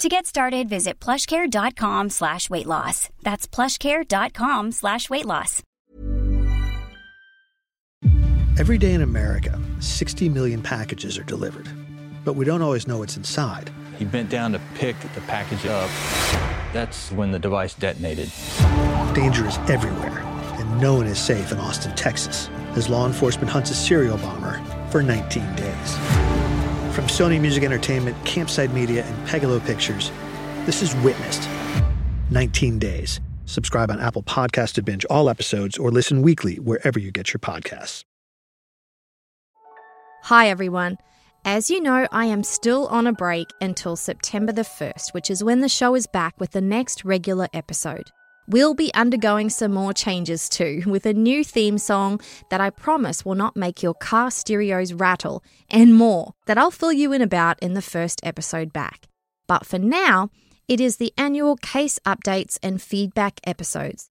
To get started, visit plushcare.com slash weight loss. That's plushcare.com slash weight loss. Every day in America, 60 million packages are delivered. But we don't always know what's inside. He bent down to pick the package up. That's when the device detonated. Danger is everywhere, and no one is safe in Austin, Texas, as law enforcement hunts a serial bomber for 19 days. From Sony Music Entertainment, Campside Media, and Pegalo Pictures, this is Witnessed 19 Days. Subscribe on Apple Podcast to binge all episodes or listen weekly wherever you get your podcasts. Hi, everyone. As you know, I am still on a break until September the 1st, which is when the show is back with the next regular episode. We'll be undergoing some more changes too, with a new theme song that I promise will not make your car stereos rattle, and more that I'll fill you in about in the first episode back. But for now, it is the annual case updates and feedback episodes.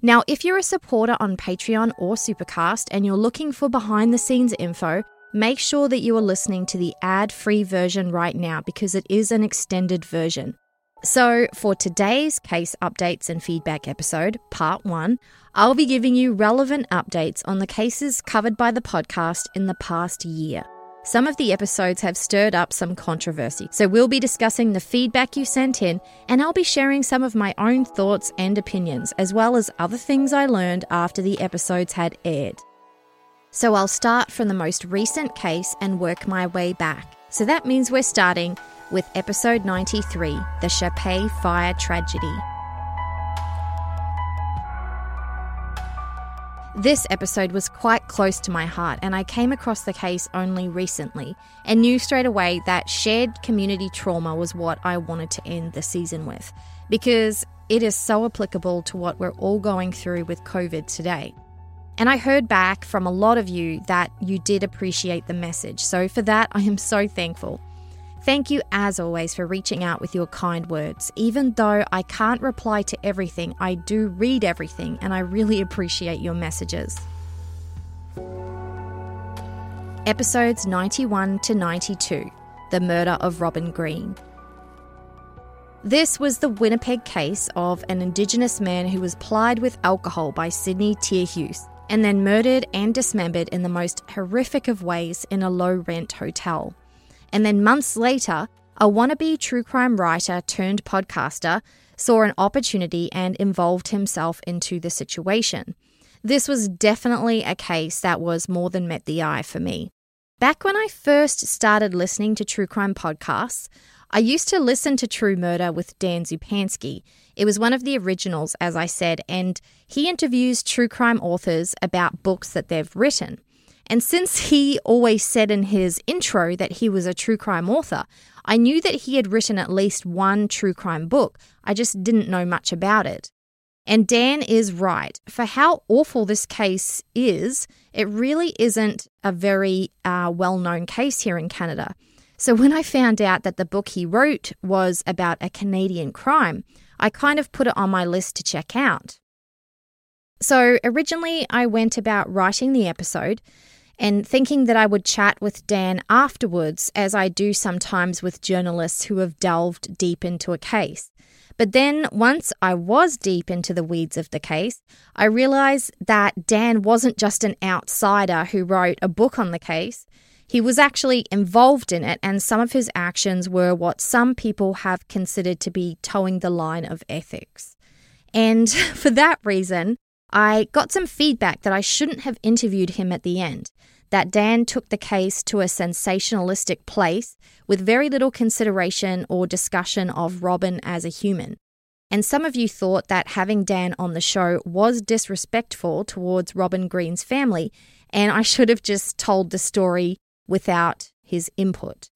Now, if you're a supporter on Patreon or Supercast and you're looking for behind the scenes info, make sure that you are listening to the ad free version right now because it is an extended version. So, for today's case updates and feedback episode, part one, I'll be giving you relevant updates on the cases covered by the podcast in the past year. Some of the episodes have stirred up some controversy, so we'll be discussing the feedback you sent in, and I'll be sharing some of my own thoughts and opinions, as well as other things I learned after the episodes had aired. So I'll start from the most recent case and work my way back. So that means we're starting with episode 93 The Chapais Fire Tragedy. This episode was quite close to my heart, and I came across the case only recently and knew straight away that shared community trauma was what I wanted to end the season with because it is so applicable to what we're all going through with COVID today. And I heard back from a lot of you that you did appreciate the message, so for that, I am so thankful. Thank you, as always, for reaching out with your kind words. Even though I can't reply to everything, I do read everything, and I really appreciate your messages. Episodes 91 to 92 The Murder of Robin Greene. This was the Winnipeg case of an Indigenous man who was plied with alcohol by Sidney Teerhuis and then murdered and dismembered in the most horrific of ways in a low rent hotel. And then months later, a wannabe true crime writer turned podcaster saw an opportunity and involved himself into the situation. This was definitely a case that was more than met the eye for me. Back when I first started listening to true crime podcasts, I used to listen to True Murder with Dan Zupansky. It was one of the originals, as I said, and he interviews true crime authors about books that they've written. And since he always said in his intro that he was a true crime author, I knew that he had written at least one true crime book. I just didn't know much about it. And Dan is right. For how awful this case is, it really isn't a very uh, well known case here in Canada. So when I found out that the book he wrote was about a Canadian crime, I kind of put it on my list to check out. So originally, I went about writing the episode and thinking that I would chat with Dan afterwards, as I do sometimes with journalists who have delved deep into a case. But then, once I was deep into the weeds of the case, I realized that Dan wasn't just an outsider who wrote a book on the case. He was actually involved in it, and some of his actions were what some people have considered to be towing the line of ethics. And for that reason, I got some feedback that I shouldn't have interviewed him at the end, that Dan took the case to a sensationalistic place with very little consideration or discussion of Robin as a human. And some of you thought that having Dan on the show was disrespectful towards Robin Greene's family, and I should have just told the story without his input.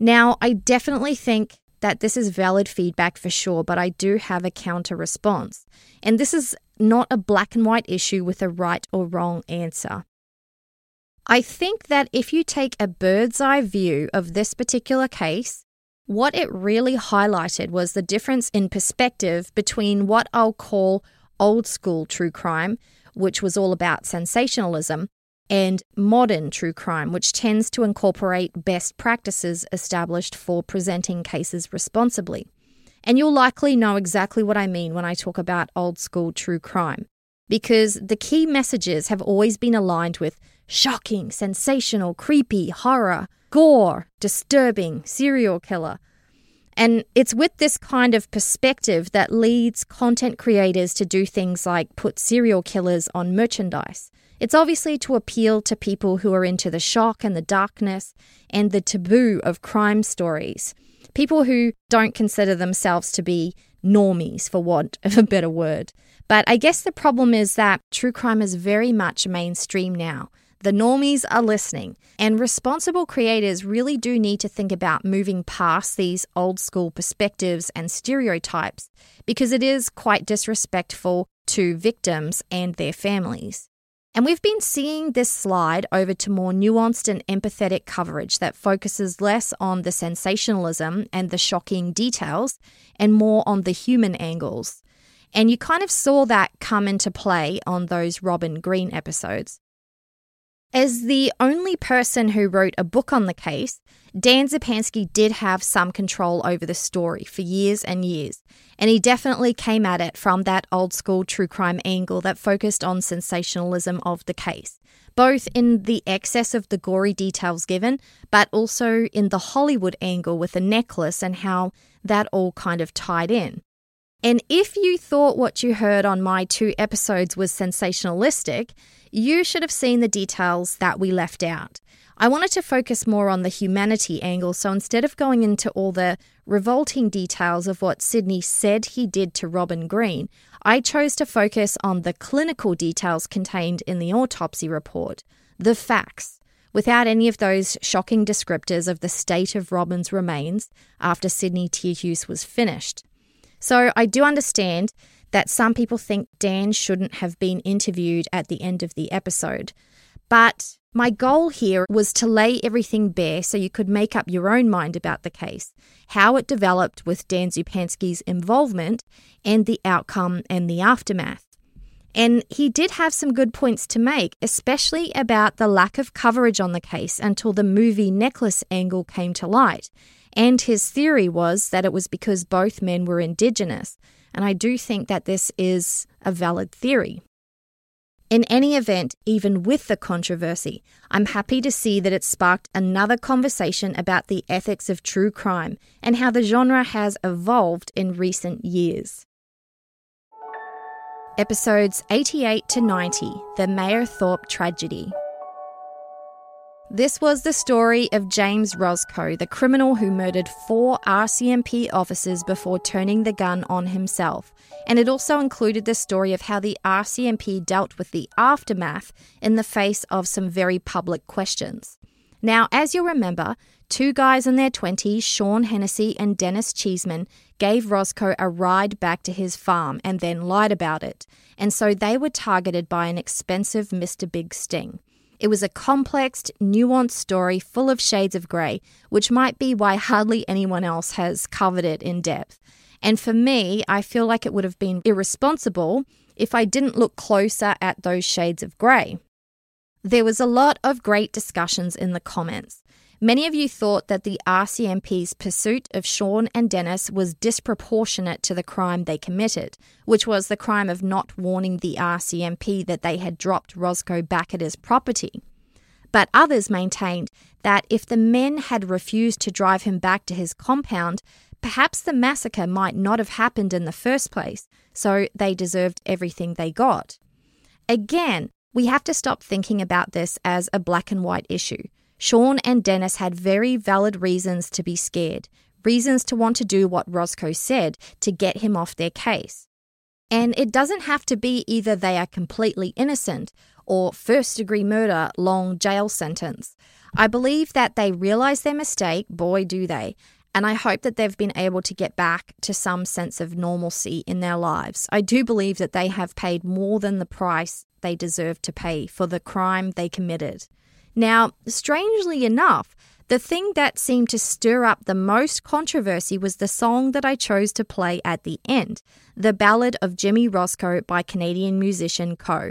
Now, I definitely think that this is valid feedback for sure, but I do have a counter response. And this is not a black and white issue with a right or wrong answer. I think that if you take a bird's eye view of this particular case, what it really highlighted was the difference in perspective between what I'll call old school true crime, which was all about sensationalism, and modern true crime, which tends to incorporate best practices established for presenting cases responsibly. And you'll likely know exactly what I mean when I talk about old school true crime, because the key messages have always been aligned with shocking, sensational, creepy, horror, gore, disturbing, serial killer. And it's with this kind of perspective that leads content creators to do things like put serial killers on merchandise. It's obviously to appeal to people who are into the shock and the darkness and the taboo of crime stories. People who don't consider themselves to be normies, for want of a better word. But I guess the problem is that true crime is very much mainstream now. The normies are listening, and responsible creators really do need to think about moving past these old school perspectives and stereotypes because it is quite disrespectful to victims and their families. And we've been seeing this slide over to more nuanced and empathetic coverage that focuses less on the sensationalism and the shocking details and more on the human angles. And you kind of saw that come into play on those Robin Greene episodes. As the only person who wrote a book on the case, Dan Zupansky did have some control over the story for years and years, and he definitely came at it from that old school true crime angle that focused on sensationalism of the case, both in the excess of the gory details given, but also in the Hollywood angle with the necklace and how that all kind of tied in. And if you thought what you heard on my two episodes was sensationalistic, you should have seen the details that we left out. I wanted to focus more on the humanity angle, so instead of going into all the revolting details of what Sidney said he did to Robin Greene, I chose to focus on the clinical details contained in the autopsy report, the facts, without any of those shocking descriptors of the state of Robin's remains after Sidney Teerhuis was finished. So I do understand that some people think Dan shouldn't have been interviewed at the end of the episode. But my goal here was to lay everything bare so you could make up your own mind about the case, how it developed with Dan Zupansky's involvement, and the outcome and the aftermath. And he did have some good points to make, especially about the lack of coverage on the case until the movie necklace angle came to light. And his theory was that it was because both men were Indigenous. And I do think that this is a valid theory. In any event, even with the controversy, I'm happy to see that it sparked another conversation about the ethics of true crime and how the genre has evolved in recent years. Episodes 88 to 90 The Mayerthorpe Tragedy. This was the story of James Roszko, the criminal who murdered four RCMP officers before turning the gun on himself. And it also included the story of how the RCMP dealt with the aftermath in the face of some very public questions. Now, as you'll remember, two guys in their 20s, Shawn Hennessey and Dennis Cheeseman, gave Roszko a ride back to his farm and then lied about it. And so they were targeted by an expensive Mr. Big sting. It was a complex, nuanced story full of shades of grey, which might be why hardly anyone else has covered it in depth. And for me, I feel like it would have been irresponsible if I didn't look closer at those shades of grey. There was a lot of great discussions in the comments. Many of you thought that the RCMP's pursuit of Shawn and Dennis was disproportionate to the crime they committed, which was the crime of not warning the RCMP that they had dropped Roszko back at his property. But others maintained that if the men had refused to drive him back to his compound, perhaps the massacre might not have happened in the first place, so they deserved everything they got. Again, we have to stop thinking about this as a black and white issue. Shawn and Dennis had very valid reasons to be scared, reasons to want to do what Roszko said to get him off their case. And it doesn't have to be either they are completely innocent or first degree murder, long jail sentence. I believe that they realize their mistake, boy, do they. And I hope that they've been able to get back to some sense of normalcy in their lives. I do believe that they have paid more than the price they deserve to pay for the crime they committed. Now, strangely enough, the thing that seemed to stir up the most controversy was the song that I chose to play at the end, the Ballad of Jimmy Roszko by Canadian musician Coe.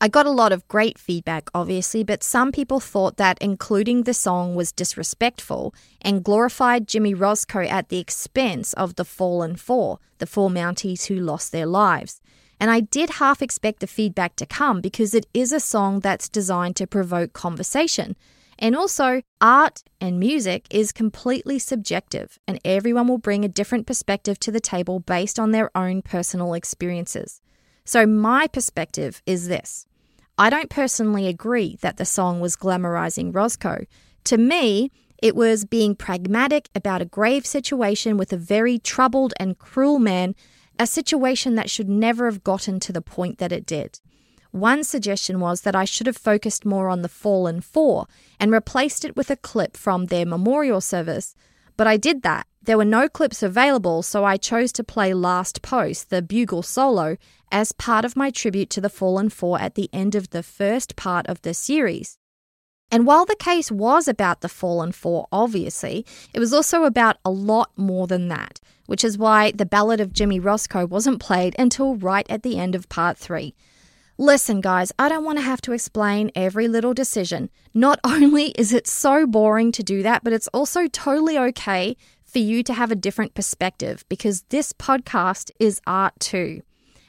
I got a lot of great feedback, obviously, but some people thought that including the song was disrespectful and glorified Jimmy Roszko at the expense of the fallen four, the four Mounties who lost their lives. And I did half expect the feedback to come because it is a song that's designed to provoke conversation. And also, art and music is completely subjective, and everyone will bring a different perspective to the table based on their own personal experiences. So, my perspective is this I don't personally agree that the song was glamorizing Roszko. To me, it was being pragmatic about a grave situation with a very troubled and cruel man, a situation that should never have gotten to the point that it did. One suggestion was that I should have focused more on the fallen four and replaced it with a clip from their memorial service, but I did that there were no clips available, so I chose to play Last Post, the bugle solo, as part of my tribute to the Fallen Four at the end of the first part of the series. And while the case was about the Fallen Four, obviously, it was also about a lot more than that, which is why the Ballad of Jimmy Roszko wasn't played until right at the end of part three. Listen, guys, I don't want to have to explain every little decision. Not only is it so boring to do that, but it's also totally okay for you to have a different perspective because this podcast is art too.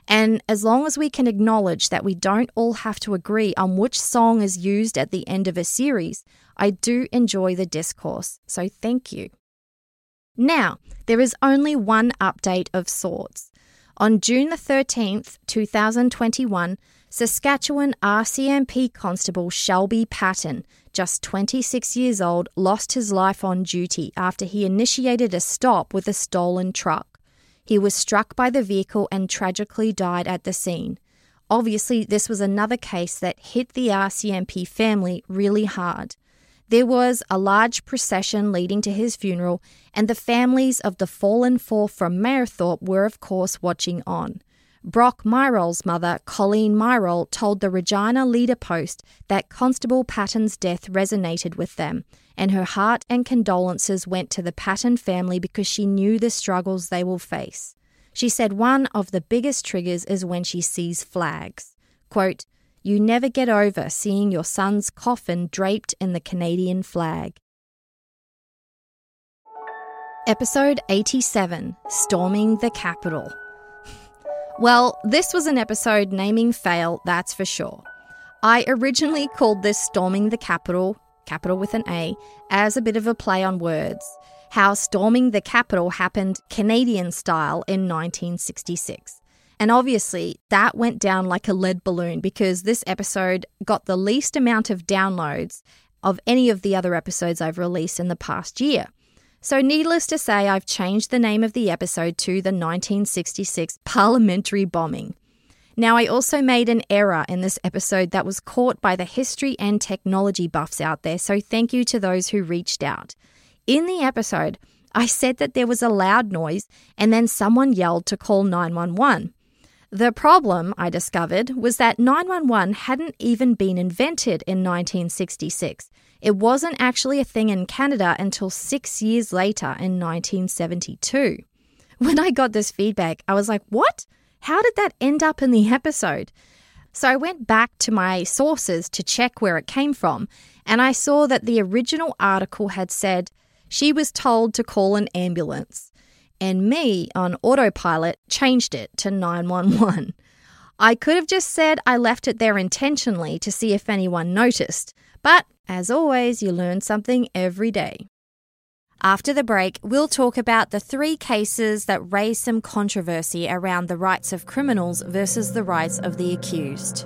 And as long as we can acknowledge that we don't all have to agree on which song is used at the end of a series, I do enjoy the discourse. So thank you. Now, there is only one update of sorts. On June the 13th, 2021, Saskatchewan RCMP Constable Shelby Patton, just 26 years old, lost his life on duty after he initiated a stop with a stolen truck. He was struck by the vehicle and tragically died at the scene. Obviously, this was another case that hit the RCMP family really hard. There was a large procession leading to his funeral, and the families of the fallen four from Mayerthorpe were, of course, watching on. Brock Myrol's mother, Colleen Myrol, told the Regina Leader Post that Constable Patton's death resonated with them, and her heart and condolences went to the Patton family because she knew the struggles they will face. She said one of the biggest triggers is when she sees flags. Quote, You never get over seeing your son's coffin draped in the Canadian flag. Episode 87 Storming the Capitol. Well, this was an episode naming fail, that's for sure. I originally called this Storming the Capitol, capital with an A, as a bit of a play on words. How storming the Capitol happened Canadian style in 1966. And obviously, that went down like a lead balloon because this episode got the least amount of downloads of any of the other episodes I've released in the past year. So, needless to say, I've changed the name of the episode to the 1966 Parliamentary Bombing. Now, I also made an error in this episode that was caught by the history and technology buffs out there, so thank you to those who reached out. In the episode, I said that there was a loud noise and then someone yelled to call 911. The problem, I discovered, was that 911 hadn't even been invented in 1966. It wasn't actually a thing in Canada until six years later in 1972. When I got this feedback, I was like, what? How did that end up in the episode? So I went back to my sources to check where it came from, and I saw that the original article had said she was told to call an ambulance and me on autopilot changed it to 911. I could have just said I left it there intentionally to see if anyone noticed, but as always, you learn something every day. After the break, we'll talk about the three cases that raise some controversy around the rights of criminals versus the rights of the accused.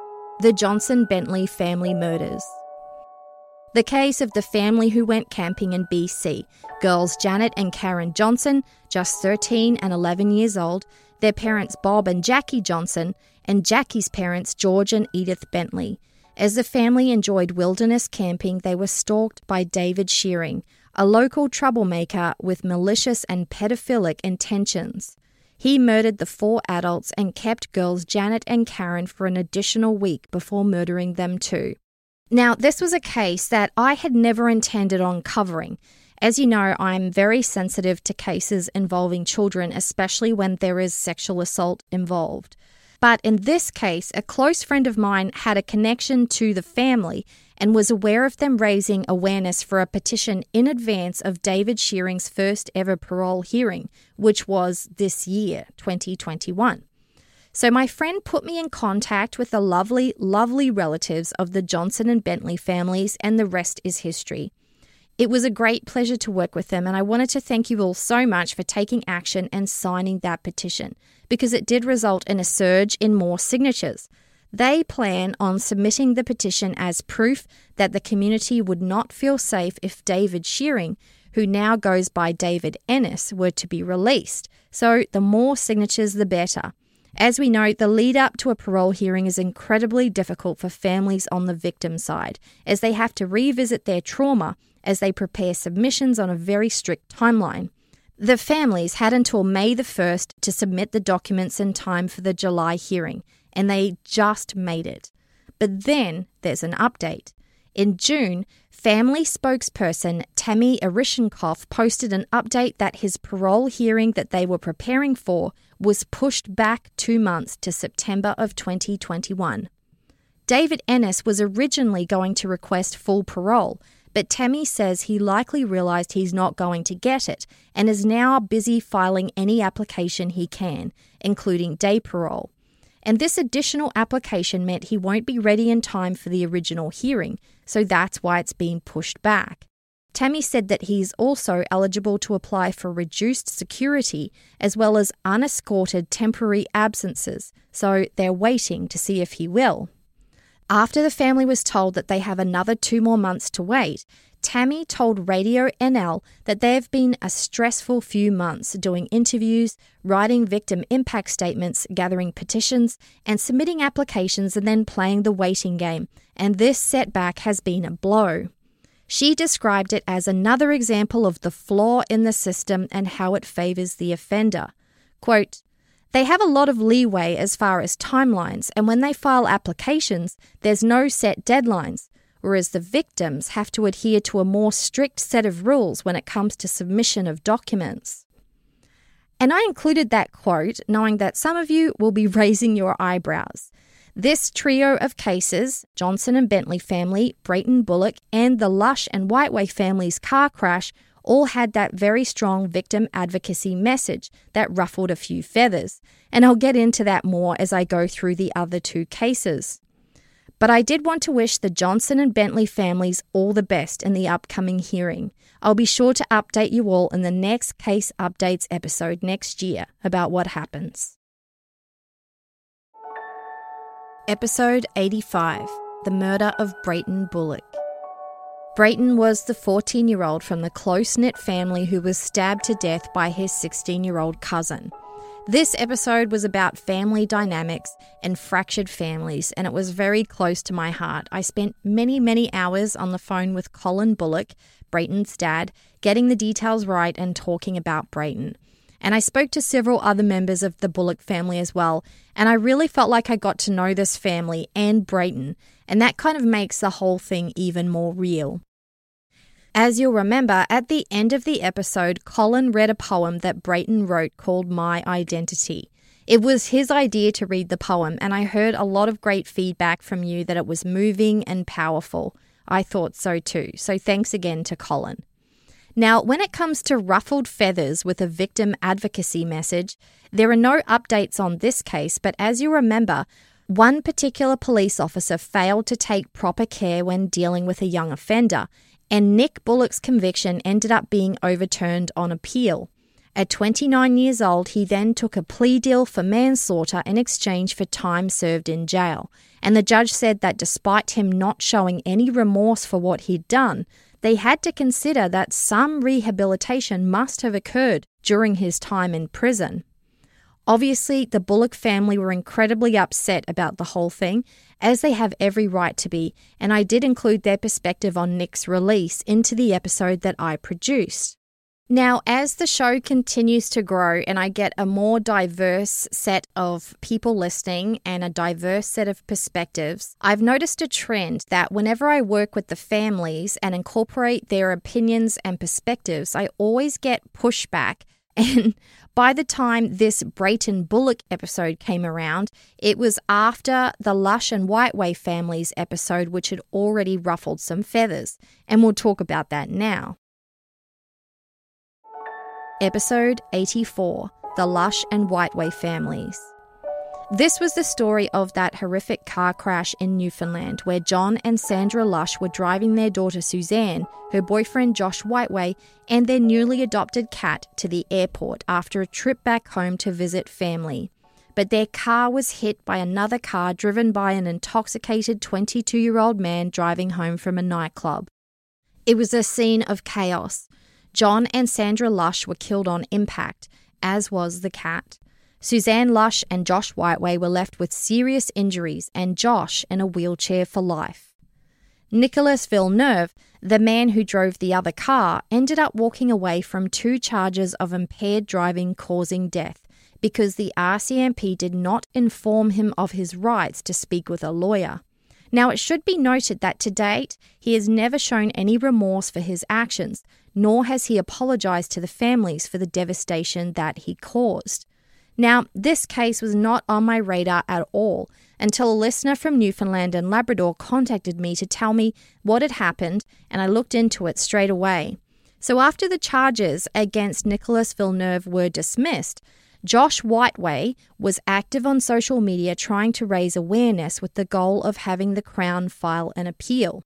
The Johnson Bentley Family Murders. The case of the family who went camping in BC girls Janet and Karen Johnson, just 13 and 11 years old, their parents Bob and Jackie Johnson, and Jackie's parents George and Edith Bentley. As the family enjoyed wilderness camping, they were stalked by David Shearing, a local troublemaker with malicious and pedophilic intentions. He murdered the four adults and kept girls Janet and Karen for an additional week before murdering them too. Now, this was a case that I had never intended on covering. As you know, I'm very sensitive to cases involving children, especially when there is sexual assault involved. But in this case, a close friend of mine had a connection to the family and was aware of them raising awareness for a petition in advance of David Shearing's first ever parole hearing, which was this year, 2021. So my friend put me in contact with the lovely, lovely relatives of the Johnson and Bentley families, and the rest is history. It was a great pleasure to work with them, and I wanted to thank you all so much for taking action and signing that petition because it did result in a surge in more signatures. They plan on submitting the petition as proof that the community would not feel safe if David Shearing, who now goes by David Ennis, were to be released. So the more signatures, the better. As we know, the lead up to a parole hearing is incredibly difficult for families on the victim side, as they have to revisit their trauma as they prepare submissions on a very strict timeline. The families had until May the 1st to submit the documents in time for the July hearing, and they just made it. But then there's an update. In June, family spokesperson Tammy Arishenkoff posted an update that his parole hearing that they were preparing for was pushed back two months to September of 2021. David Ennis was originally going to request full parole, but Tammy says he likely realised he's not going to get it and is now busy filing any application he can, including day parole. And this additional application meant he won't be ready in time for the original hearing, so that's why it's being pushed back. Tammy said that he's also eligible to apply for reduced security as well as unescorted temporary absences, so they're waiting to see if he will. After the family was told that they have another two more months to wait, Tammy told Radio NL that they have been a stressful few months doing interviews, writing victim impact statements, gathering petitions, and submitting applications and then playing the waiting game, and this setback has been a blow. She described it as another example of the flaw in the system and how it favours the offender. Quote, they have a lot of leeway as far as timelines, and when they file applications, there's no set deadlines, whereas the victims have to adhere to a more strict set of rules when it comes to submission of documents. And I included that quote knowing that some of you will be raising your eyebrows. This trio of cases, Johnson and Bentley family, Brayton Bullock, and the Lush and Whiteway family's car crash all had that very strong victim advocacy message that ruffled a few feathers, and I'll get into that more as I go through the other two cases. But I did want to wish the Johnson and Bentley families all the best in the upcoming hearing. I'll be sure to update you all in the next case updates episode next year about what happens. Episode 85 The Murder of Brayton Bullock. Brayton was the 14 year old from the close knit family who was stabbed to death by his 16 year old cousin. This episode was about family dynamics and fractured families, and it was very close to my heart. I spent many, many hours on the phone with Colin Bullock, Brayton's dad, getting the details right and talking about Brayton. And I spoke to several other members of the Bullock family as well, and I really felt like I got to know this family and Brayton, and that kind of makes the whole thing even more real. As you'll remember, at the end of the episode, Colin read a poem that Brayton wrote called My Identity. It was his idea to read the poem, and I heard a lot of great feedback from you that it was moving and powerful. I thought so too, so thanks again to Colin. Now, when it comes to ruffled feathers with a victim advocacy message, there are no updates on this case, but as you remember, one particular police officer failed to take proper care when dealing with a young offender, and Nick Bullock's conviction ended up being overturned on appeal. At 29 years old, he then took a plea deal for manslaughter in exchange for time served in jail. And the judge said that despite him not showing any remorse for what he'd done, they had to consider that some rehabilitation must have occurred during his time in prison. Obviously, the Bullock family were incredibly upset about the whole thing, as they have every right to be, and I did include their perspective on Nick's release into the episode that I produced. Now, as the show continues to grow and I get a more diverse set of people listening and a diverse set of perspectives, I've noticed a trend that whenever I work with the families and incorporate their opinions and perspectives, I always get pushback And by the time this Brayton Bullock episode came around, it was after the Lush and Whiteway families episode, which had already ruffled some feathers. And we'll talk about that now. Episode 84 The Lush and Whiteway Families. This was the story of that horrific car crash in Newfoundland where John and Sandra Lush were driving their daughter Suzanne, her boyfriend Josh Whiteway, and their newly adopted cat to the airport after a trip back home to visit family. But their car was hit by another car driven by an intoxicated 22 year old man driving home from a nightclub. It was a scene of chaos. John and Sandra Lush were killed on impact, as was the cat. Suzanne Lush and Josh Whiteway were left with serious injuries and Josh in a wheelchair for life. Nicholas Villeneuve, the man who drove the other car, ended up walking away from two charges of impaired driving causing death because the RCMP did not inform him of his rights to speak with a lawyer. Now, it should be noted that to date, he has never shown any remorse for his actions, nor has he apologized to the families for the devastation that he caused. Now, this case was not on my radar at all until a listener from Newfoundland and Labrador contacted me to tell me what had happened, and I looked into it straight away. So, after the charges against Nicholas Villeneuve were dismissed, Josh Whiteway was active on social media trying to raise awareness with the goal of having the Crown file an appeal.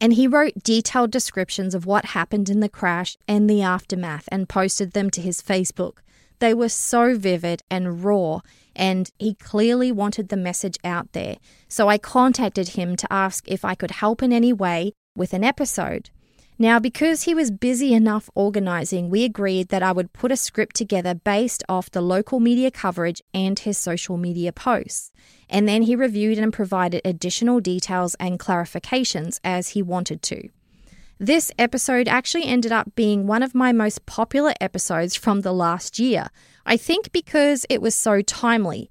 And he wrote detailed descriptions of what happened in the crash and the aftermath and posted them to his Facebook. They were so vivid and raw, and he clearly wanted the message out there. So I contacted him to ask if I could help in any way with an episode. Now, because he was busy enough organising, we agreed that I would put a script together based off the local media coverage and his social media posts. And then he reviewed and provided additional details and clarifications as he wanted to. This episode actually ended up being one of my most popular episodes from the last year. I think because it was so timely,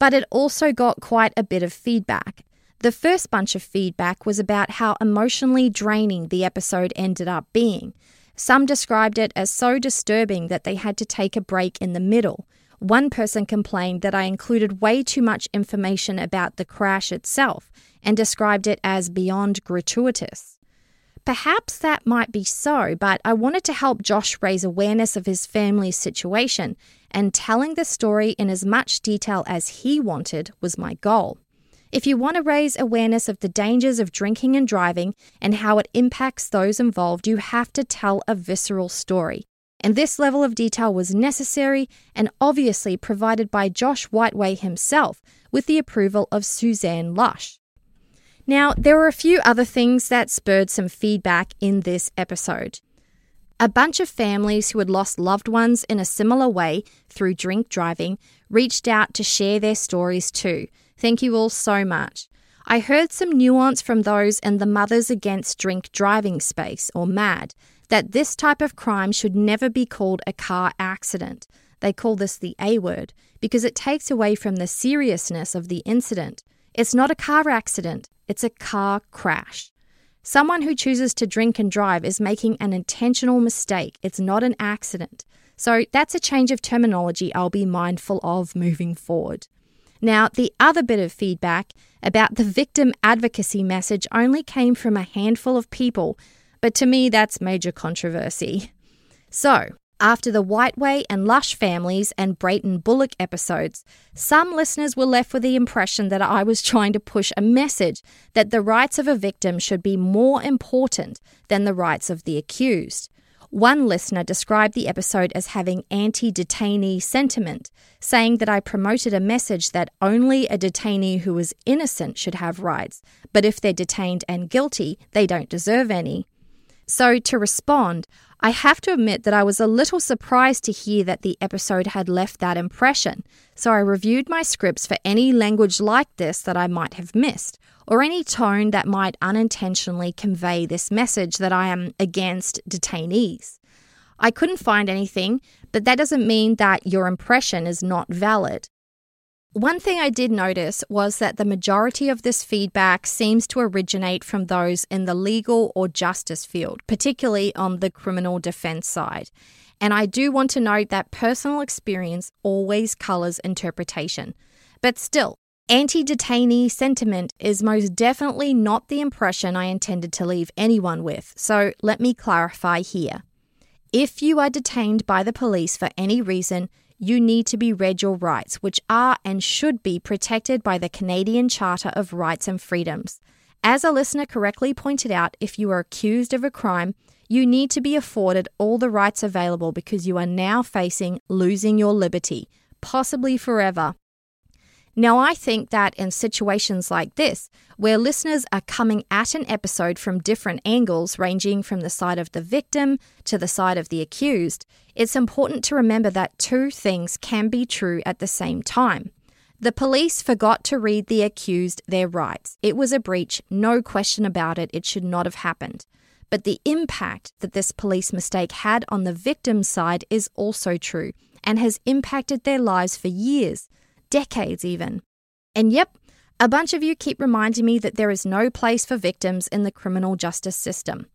but it also got quite a bit of feedback. The first bunch of feedback was about how emotionally draining the episode ended up being. Some described it as so disturbing that they had to take a break in the middle. One person complained that I included way too much information about the crash itself and described it as beyond gratuitous. Perhaps that might be so, but I wanted to help Josh raise awareness of his family's situation, and telling the story in as much detail as he wanted was my goal. If you want to raise awareness of the dangers of drinking and driving and how it impacts those involved, you have to tell a visceral story. And this level of detail was necessary and obviously provided by Josh Whiteway himself with the approval of Suzanne Lush. Now, there were a few other things that spurred some feedback in this episode. A bunch of families who had lost loved ones in a similar way through drink driving reached out to share their stories too. Thank you all so much. I heard some nuance from those in the Mothers Against Drink Driving space, or MAD, that this type of crime should never be called a car accident. They call this the A word because it takes away from the seriousness of the incident. It's not a car accident, it's a car crash. Someone who chooses to drink and drive is making an intentional mistake. It's not an accident. So that's a change of terminology I'll be mindful of moving forward. Now, the other bit of feedback about the victim advocacy message only came from a handful of people but to me, that's major controversy. So, after the Whiteway and Lush families and Brayton Bullock episodes, some listeners were left with the impression that I was trying to push a message that the rights of a victim should be more important than the rights of the accused. One listener described the episode as having anti detainee sentiment, saying that I promoted a message that only a detainee who is innocent should have rights, but if they're detained and guilty, they don't deserve any. So, to respond, I have to admit that I was a little surprised to hear that the episode had left that impression. So, I reviewed my scripts for any language like this that I might have missed, or any tone that might unintentionally convey this message that I am against detainees. I couldn't find anything, but that doesn't mean that your impression is not valid. One thing I did notice was that the majority of this feedback seems to originate from those in the legal or justice field, particularly on the criminal defense side. And I do want to note that personal experience always colours interpretation. But still, anti detainee sentiment is most definitely not the impression I intended to leave anyone with, so let me clarify here. If you are detained by the police for any reason, you need to be read your rights, which are and should be protected by the Canadian Charter of Rights and Freedoms. As a listener correctly pointed out, if you are accused of a crime, you need to be afforded all the rights available because you are now facing losing your liberty, possibly forever. Now, I think that in situations like this, where listeners are coming at an episode from different angles, ranging from the side of the victim to the side of the accused, it's important to remember that two things can be true at the same time. The police forgot to read the accused their rights. It was a breach, no question about it, it should not have happened. But the impact that this police mistake had on the victim's side is also true and has impacted their lives for years decades even. And yep, a bunch of you keep reminding me that there is no place for victims in the criminal justice system.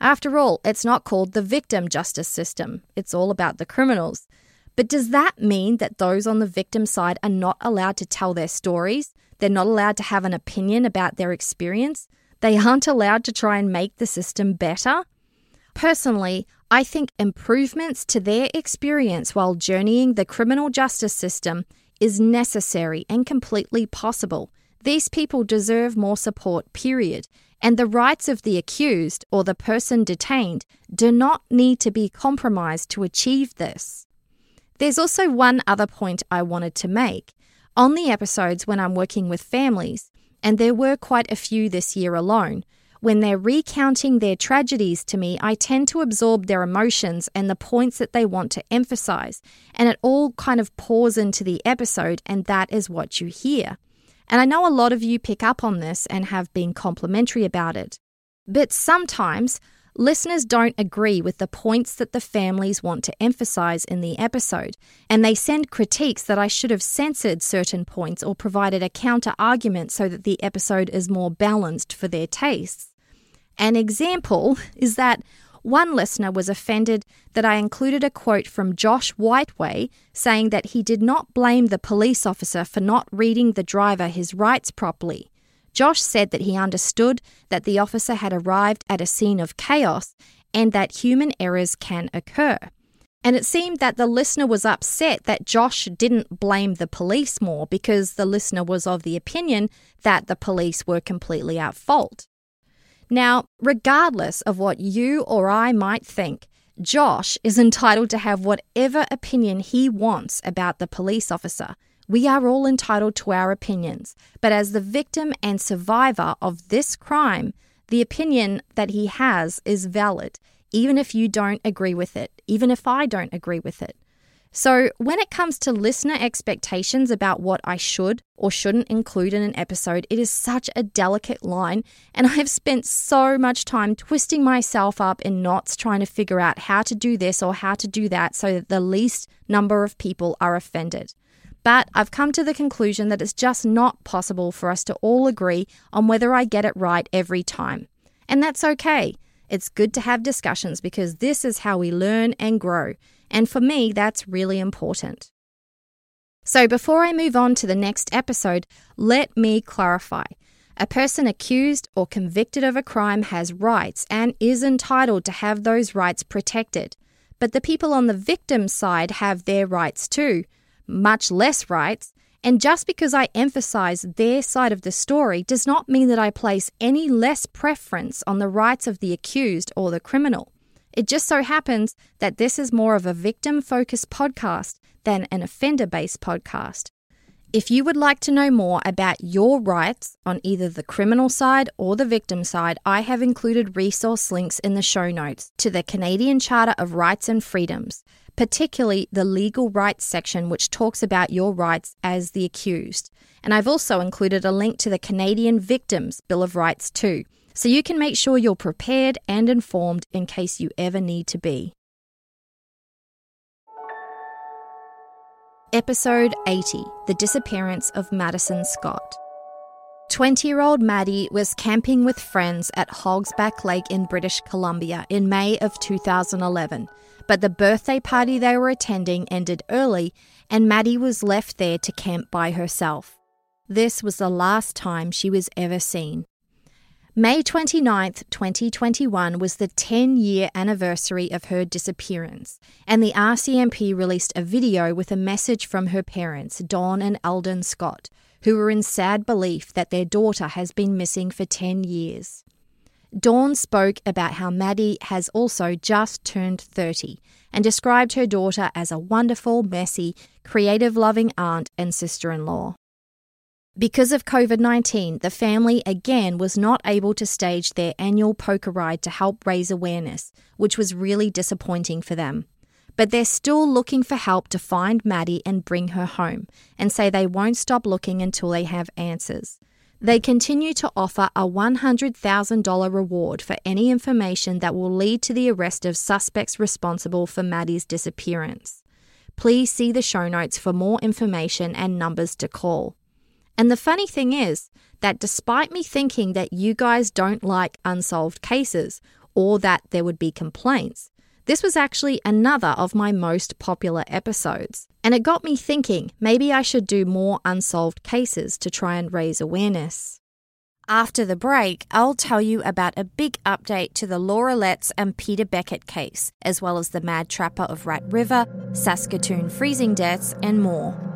After all, it's not called the victim justice system, it's all about the criminals. But does that mean that those on the victim side are not allowed to tell their stories? They're not allowed to have an opinion about their experience? They aren't allowed to try and make the system better? Personally, I think improvements to their experience while journeying the criminal justice system is necessary and completely possible. These people deserve more support, period. And the rights of the accused or the person detained do not need to be compromised to achieve this. There's also one other point I wanted to make. On the episodes when I'm working with families, and there were quite a few this year alone, when they're recounting their tragedies to me, I tend to absorb their emotions and the points that they want to emphasize, and it all kind of pours into the episode, and that is what you hear. And I know a lot of you pick up on this and have been complimentary about it. But sometimes listeners don't agree with the points that the families want to emphasize in the episode, and they send critiques that I should have censored certain points or provided a counter argument so that the episode is more balanced for their tastes. An example is that one listener was offended that I included a quote from Josh Whiteway saying that he did not blame the police officer for not reading the driver his rights properly. Josh said that he understood that the officer had arrived at a scene of chaos and that human errors can occur. And it seemed that the listener was upset that Josh didn't blame the police more because the listener was of the opinion that the police were completely at fault. Now, regardless of what you or I might think, Josh is entitled to have whatever opinion he wants about the police officer. We are all entitled to our opinions, but as the victim and survivor of this crime, the opinion that he has is valid even if you don't agree with it, even if I don't agree with it. So, when it comes to listener expectations about what I should or shouldn't include in an episode, it is such a delicate line, and I have spent so much time twisting myself up in knots trying to figure out how to do this or how to do that so that the least number of people are offended. But I've come to the conclusion that it's just not possible for us to all agree on whether I get it right every time. And that's okay. It's good to have discussions because this is how we learn and grow. And for me, that's really important. So before I move on to the next episode, let me clarify. A person accused or convicted of a crime has rights and is entitled to have those rights protected. But the people on the victim's side have their rights too, much less rights, and just because I emphasize their side of the story does not mean that I place any less preference on the rights of the accused or the criminal. It just so happens that this is more of a victim focused podcast than an offender based podcast. If you would like to know more about your rights on either the criminal side or the victim side, I have included resource links in the show notes to the Canadian Charter of Rights and Freedoms particularly the legal rights section, which talks about your rights as the accused. And I've also included a link to the Canadian Victims Bill of Rights too, so you can make sure you're prepared and informed in case you ever need to be. Episode 80 The Disappearance of Madison Scott. 20 year old Maddie was camping with friends at Hogsback Lake in British Columbia in May of 2011 but the birthday party they were attending ended early, and Maddie was left there to camp by herself. This was the last time she was ever seen. May 29, 2021 was the 10 year anniversary of her disappearance, and the RCMP released a video with a message from her parents, Dawn and Eldon Scott, who were in sad belief that their daughter has been missing for 10 years. Dawn spoke about how Maddie has also just turned 30 and described her daughter as a wonderful, messy, creative loving aunt and sister in law. Because of COVID 19, the family again was not able to stage their annual poker ride to help raise awareness, which was really disappointing for them. But they're still looking for help to find Maddie and bring her home, and say they won't stop looking until they have answers. They continue to offer a $100,000 reward for any information that will lead to the arrest of suspects responsible for Maddie's disappearance. Please see the show notes for more information and numbers to call. And the funny thing is that despite me thinking that you guys don't like unsolved cases or that there would be complaints, this was actually another of my most popular episodes. And it got me thinking maybe I should do more unsolved cases to try and raise awareness. After the break, I'll tell you about a big update to the Laura Letts and Peter Beckett case, as well as the mad trapper of Rat River, Saskatoon freezing deaths, and more.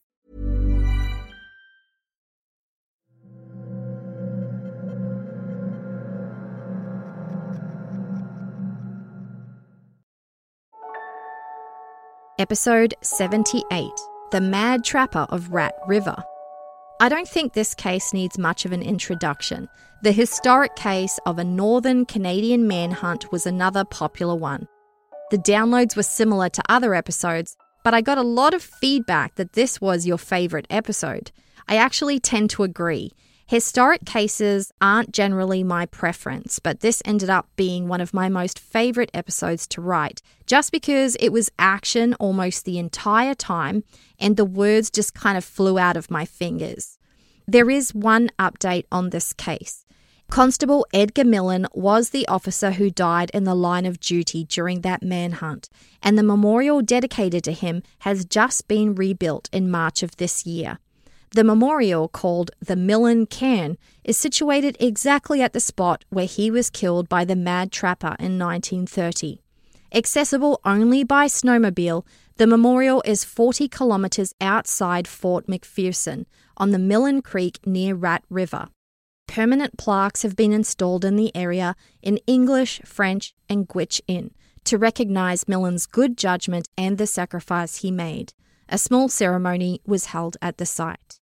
Episode 78 The Mad Trapper of Rat River. I don't think this case needs much of an introduction. The historic case of a northern Canadian manhunt was another popular one. The downloads were similar to other episodes, but I got a lot of feedback that this was your favourite episode. I actually tend to agree. Historic cases aren't generally my preference, but this ended up being one of my most favourite episodes to write, just because it was action almost the entire time and the words just kind of flew out of my fingers. There is one update on this case. Constable Edgar Millen was the officer who died in the line of duty during that manhunt, and the memorial dedicated to him has just been rebuilt in March of this year. The memorial, called the Millen Cairn, is situated exactly at the spot where he was killed by the Mad Trapper in 1930. Accessible only by snowmobile, the memorial is 40 kilometres outside Fort McPherson on the Millen Creek near Rat River. Permanent plaques have been installed in the area in English, French, and Gwich'in to recognise Millen's good judgment and the sacrifice he made. A small ceremony was held at the site.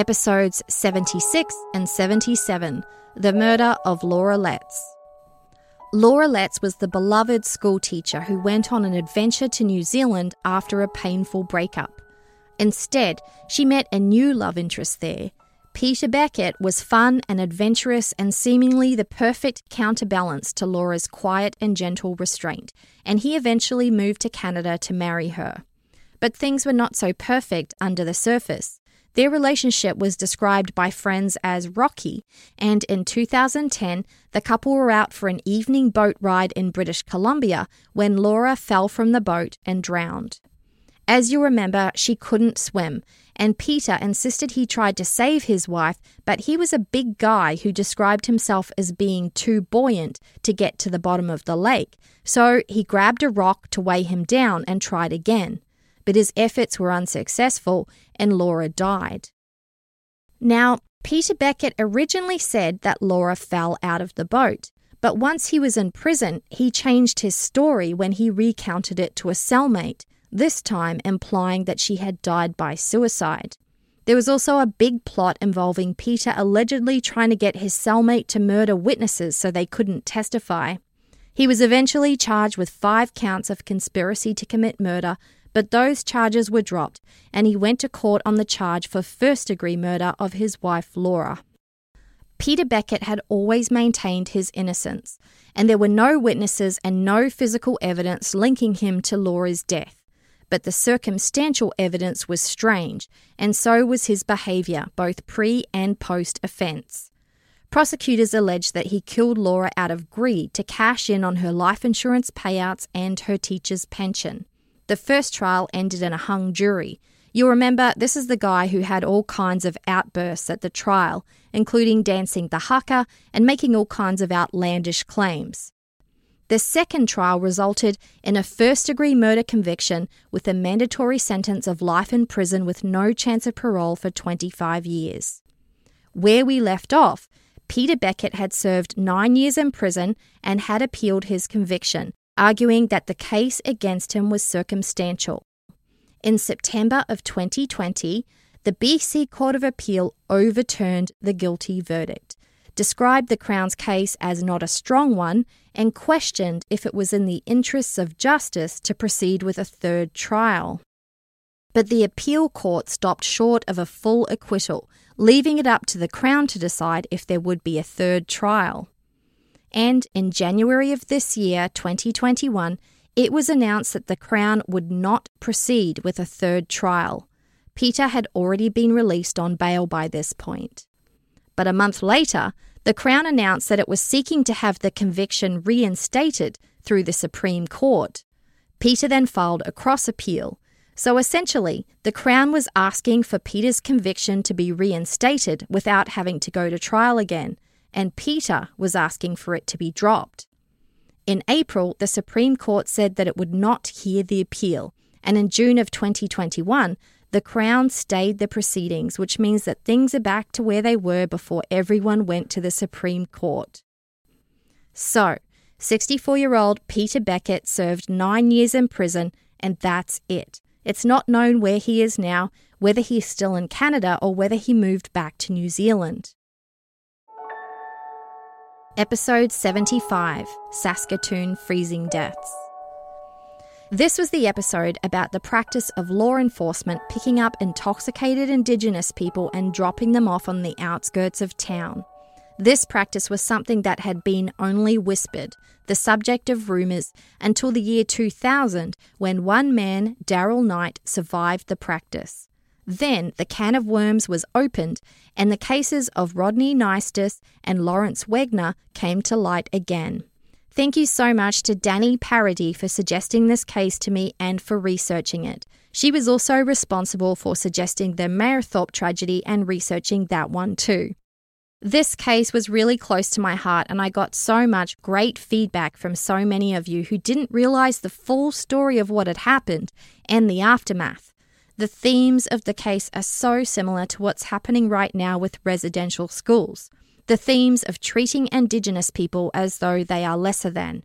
Episodes 76 and 77 The Murder of Laura Letts. Laura Letts was the beloved schoolteacher who went on an adventure to New Zealand after a painful breakup. Instead, she met a new love interest there. Peter Beckett was fun and adventurous and seemingly the perfect counterbalance to Laura's quiet and gentle restraint, and he eventually moved to Canada to marry her. But things were not so perfect under the surface. Their relationship was described by friends as rocky, and in 2010, the couple were out for an evening boat ride in British Columbia when Laura fell from the boat and drowned. As you remember, she couldn't swim, and Peter insisted he tried to save his wife, but he was a big guy who described himself as being too buoyant to get to the bottom of the lake, so he grabbed a rock to weigh him down and tried again but his efforts were unsuccessful and Laura died. Now, Peter Beckett originally said that Laura fell out of the boat, but once he was in prison, he changed his story when he recounted it to a cellmate, this time implying that she had died by suicide. There was also a big plot involving Peter allegedly trying to get his cellmate to murder witnesses so they couldn't testify. He was eventually charged with five counts of conspiracy to commit murder, but those charges were dropped, and he went to court on the charge for first degree murder of his wife Laura. Peter Beckett had always maintained his innocence, and there were no witnesses and no physical evidence linking him to Laura's death. But the circumstantial evidence was strange, and so was his behaviour, both pre and post offence. Prosecutors alleged that he killed Laura out of greed to cash in on her life insurance payouts and her teacher's pension. The first trial ended in a hung jury. You'll remember this is the guy who had all kinds of outbursts at the trial, including dancing the haka and making all kinds of outlandish claims. The second trial resulted in a first degree murder conviction with a mandatory sentence of life in prison with no chance of parole for 25 years. Where we left off, Peter Beckett had served nine years in prison and had appealed his conviction, arguing that the case against him was circumstantial. In September of 2020, the BC Court of Appeal overturned the guilty verdict, described the Crown's case as not a strong one, and questioned if it was in the interests of justice to proceed with a third trial. But the appeal court stopped short of a full acquittal, leaving it up to the Crown to decide if there would be a third trial. And in January of this year, 2021, it was announced that the Crown would not proceed with a third trial. Peter had already been released on bail by this point. But a month later, the Crown announced that it was seeking to have the conviction reinstated through the Supreme Court. Peter then filed a cross appeal. So essentially, the Crown was asking for Peter's conviction to be reinstated without having to go to trial again, and Peter was asking for it to be dropped. In April, the Supreme Court said that it would not hear the appeal, and in June of 2021, the Crown stayed the proceedings, which means that things are back to where they were before everyone went to the Supreme Court. So, 64 year old Peter Beckett served nine years in prison, and that's it. It's not known where he is now, whether he's still in Canada or whether he moved back to New Zealand. Episode 75 Saskatoon Freezing Deaths. This was the episode about the practice of law enforcement picking up intoxicated Indigenous people and dropping them off on the outskirts of town. This practice was something that had been only whispered, the subject of rumours, until the year 2000 when one man, Darrell Night, survived the practice. Then the can of worms was opened, and the cases of Rodney Naistus and Lawrence Wegner came to light again. Thank you so much to Danny Parody for suggesting this case to me and for researching it. She was also responsible for suggesting the Mayerthorpe tragedy and researching that one too. This case was really close to my heart, and I got so much great feedback from so many of you who didn't realize the full story of what had happened and the aftermath. The themes of the case are so similar to what's happening right now with residential schools the themes of treating Indigenous people as though they are lesser than.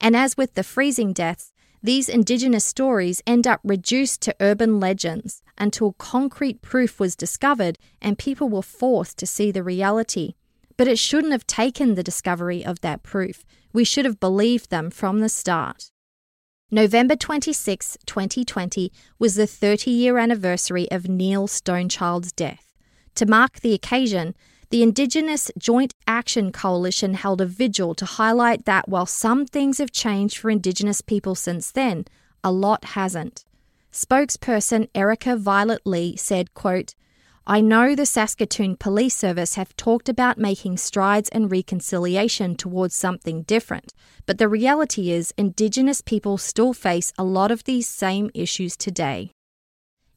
And as with the freezing deaths, these Indigenous stories end up reduced to urban legends until concrete proof was discovered and people were forced to see the reality. But it shouldn't have taken the discovery of that proof. We should have believed them from the start. November 26, 2020 was the 30 year anniversary of Neil Stonechild's death. To mark the occasion, the Indigenous Joint Action Coalition held a vigil to highlight that while some things have changed for Indigenous people since then, a lot hasn't. Spokesperson Erica Violet Lee said, quote, I know the Saskatoon Police Service have talked about making strides and reconciliation towards something different, but the reality is Indigenous people still face a lot of these same issues today.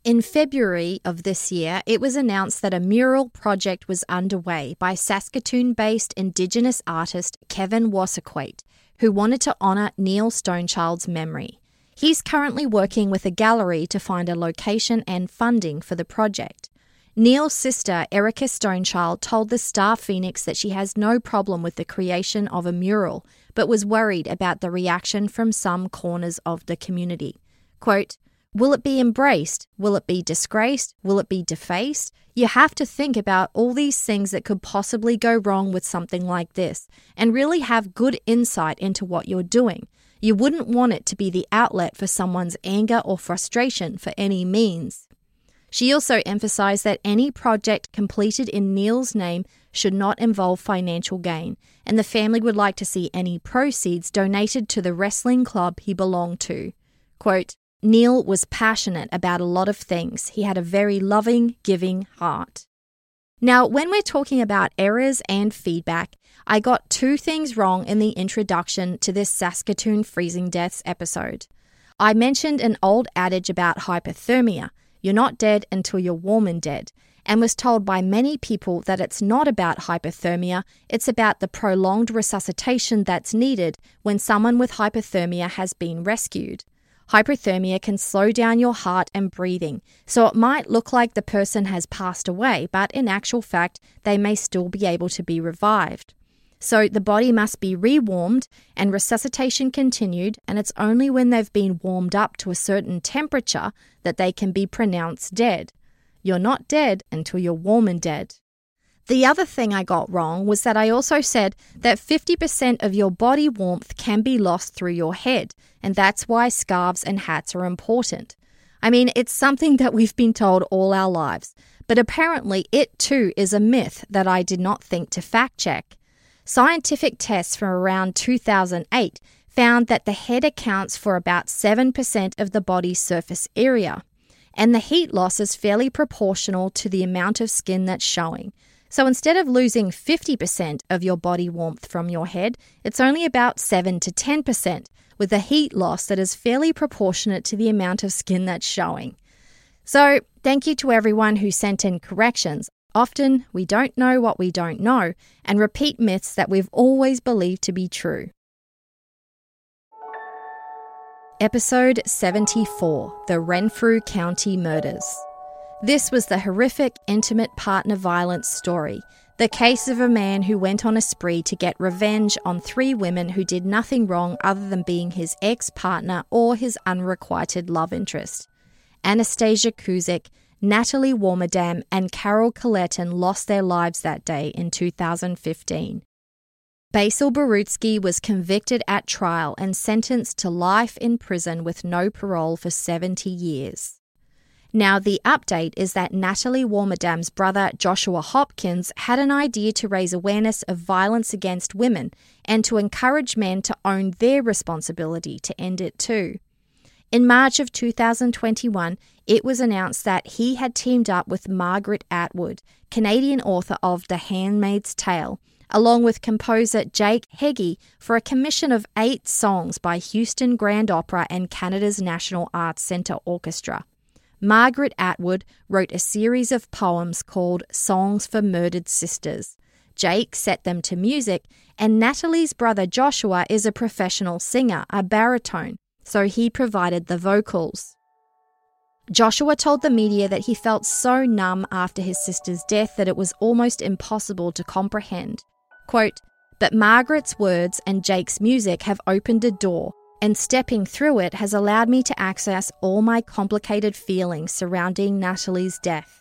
In February of this year, it was announced that a mural project was underway by Saskatoon based Indigenous artist Kevin Wasserquate, who wanted to honour Neil Stonechild's memory. He's currently working with a gallery to find a location and funding for the project. Neil's sister, Erica Stonechild, told the Star Phoenix that she has no problem with the creation of a mural, but was worried about the reaction from some corners of the community. Quote, Will it be embraced? Will it be disgraced? Will it be defaced? You have to think about all these things that could possibly go wrong with something like this and really have good insight into what you're doing. You wouldn't want it to be the outlet for someone's anger or frustration for any means. She also emphasized that any project completed in Neil's name should not involve financial gain, and the family would like to see any proceeds donated to the wrestling club he belonged to. Quote, Neil was passionate about a lot of things. He had a very loving, giving heart. Now, when we're talking about errors and feedback, I got two things wrong in the introduction to this Saskatoon freezing deaths episode. I mentioned an old adage about hypothermia you're not dead until you're warm and dead, and was told by many people that it's not about hypothermia, it's about the prolonged resuscitation that's needed when someone with hypothermia has been rescued. Hypothermia can slow down your heart and breathing, so it might look like the person has passed away, but in actual fact, they may still be able to be revived. So the body must be rewarmed and resuscitation continued, and it's only when they've been warmed up to a certain temperature that they can be pronounced dead. You're not dead until you're warm and dead. The other thing I got wrong was that I also said that 50% of your body warmth can be lost through your head, and that's why scarves and hats are important. I mean, it's something that we've been told all our lives, but apparently it too is a myth that I did not think to fact check. Scientific tests from around 2008 found that the head accounts for about 7% of the body's surface area, and the heat loss is fairly proportional to the amount of skin that's showing. So instead of losing 50% of your body warmth from your head, it's only about 7 to 10%, with a heat loss that is fairly proportionate to the amount of skin that's showing. So, thank you to everyone who sent in corrections. Often, we don't know what we don't know and repeat myths that we've always believed to be true. Episode 74 The Renfrew County Murders. This was the horrific intimate partner violence story, the case of a man who went on a spree to get revenge on three women who did nothing wrong other than being his ex partner or his unrequited love interest. Anastasia Kuzyk, Nathalie Warmerdam, and Carol Culleton lost their lives that day in 2015. Basil Borutski was convicted at trial and sentenced to life in prison with no parole for 70 years. Now, the update is that Nathalie Warmerdam's brother Joshua Hopkins had an idea to raise awareness of violence against women and to encourage men to own their responsibility to end it too. In March of 2021, it was announced that he had teamed up with Margaret Atwood, Canadian author of The Handmaid's Tale, along with composer Jake Heggie, for a commission of eight songs by Houston Grand Opera and Canada's National Arts Centre Orchestra. Margaret Atwood wrote a series of poems called Songs for Murdered Sisters. Jake set them to music, and Nathalie's brother Joshua is a professional singer, a baritone, so he provided the vocals. Joshua told the media that he felt so numb after his sister's death that it was almost impossible to comprehend. Quote, but Margaret's words and Jake's music have opened a door and stepping through it has allowed me to access all my complicated feelings surrounding Nathalie's death.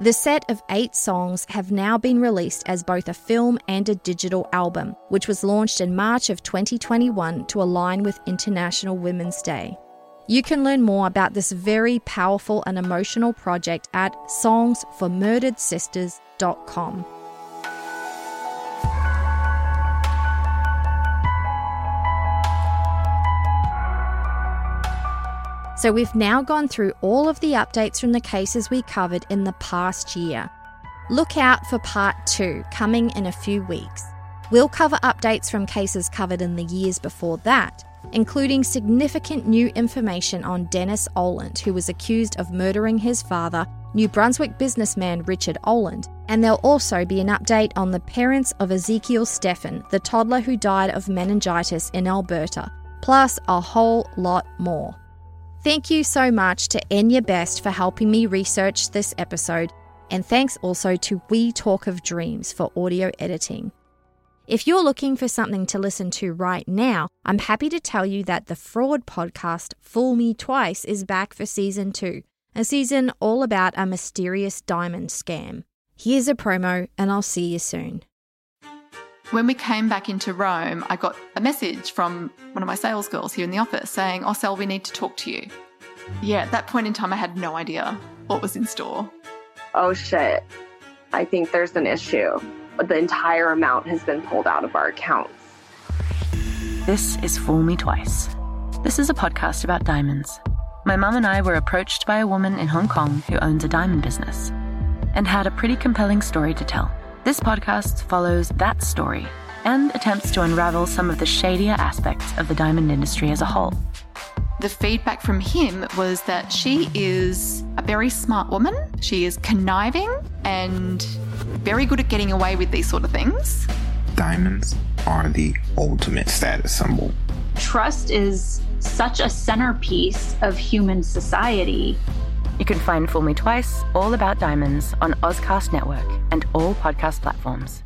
The set of eight songs have now been released as both a film and a digital album, which was launched in March of 2021 to align with International Women's Day. You can learn more about this very powerful and emotional project at songsformurderedsisters.com. So we've now gone through all of the updates from the cases we covered in the past year. Look out for part two coming in a few weeks. We'll cover updates from cases covered in the years before that, including significant new information on Dennis Oland, who was accused of murdering his father, New Brunswick businessman Richard Oland. And there'll also be an update on the parents of Ezekiel Stephan, the toddler who died of meningitis in Alberta, plus a whole lot more. Thank you so much to Enya Best for helping me research this episode, and thanks also to We Talk of Dreams for audio editing. If you're looking for something to listen to right now, I'm happy to tell you that the fraud podcast Fool Me Twice is back for season two, a season all about a mysterious diamond scam. Here's a promo, and I'll see you soon. When we came back into Rome, I got a message from one of my sales girls here in the office saying, Oh, Sel, we need to talk to you. Yeah, at that point in time, I had no idea what was in store. Oh, shit. I think there's an issue. The entire amount has been pulled out of our accounts. This is Fool Me Twice. This is a podcast about diamonds. My mum and I were approached by a woman in Hong Kong who owns a diamond business and had a pretty compelling story to tell. This podcast follows that story and attempts to unravel some of the shadier aspects of the diamond industry as a whole. The feedback from him was that she is a very smart woman. She is conniving and very good at getting away with these sort of things. Diamonds are the ultimate status symbol. Trust is such a centerpiece of human society. You can find Fool Me Twice, all about diamonds, on Ozcast Network and all podcast platforms.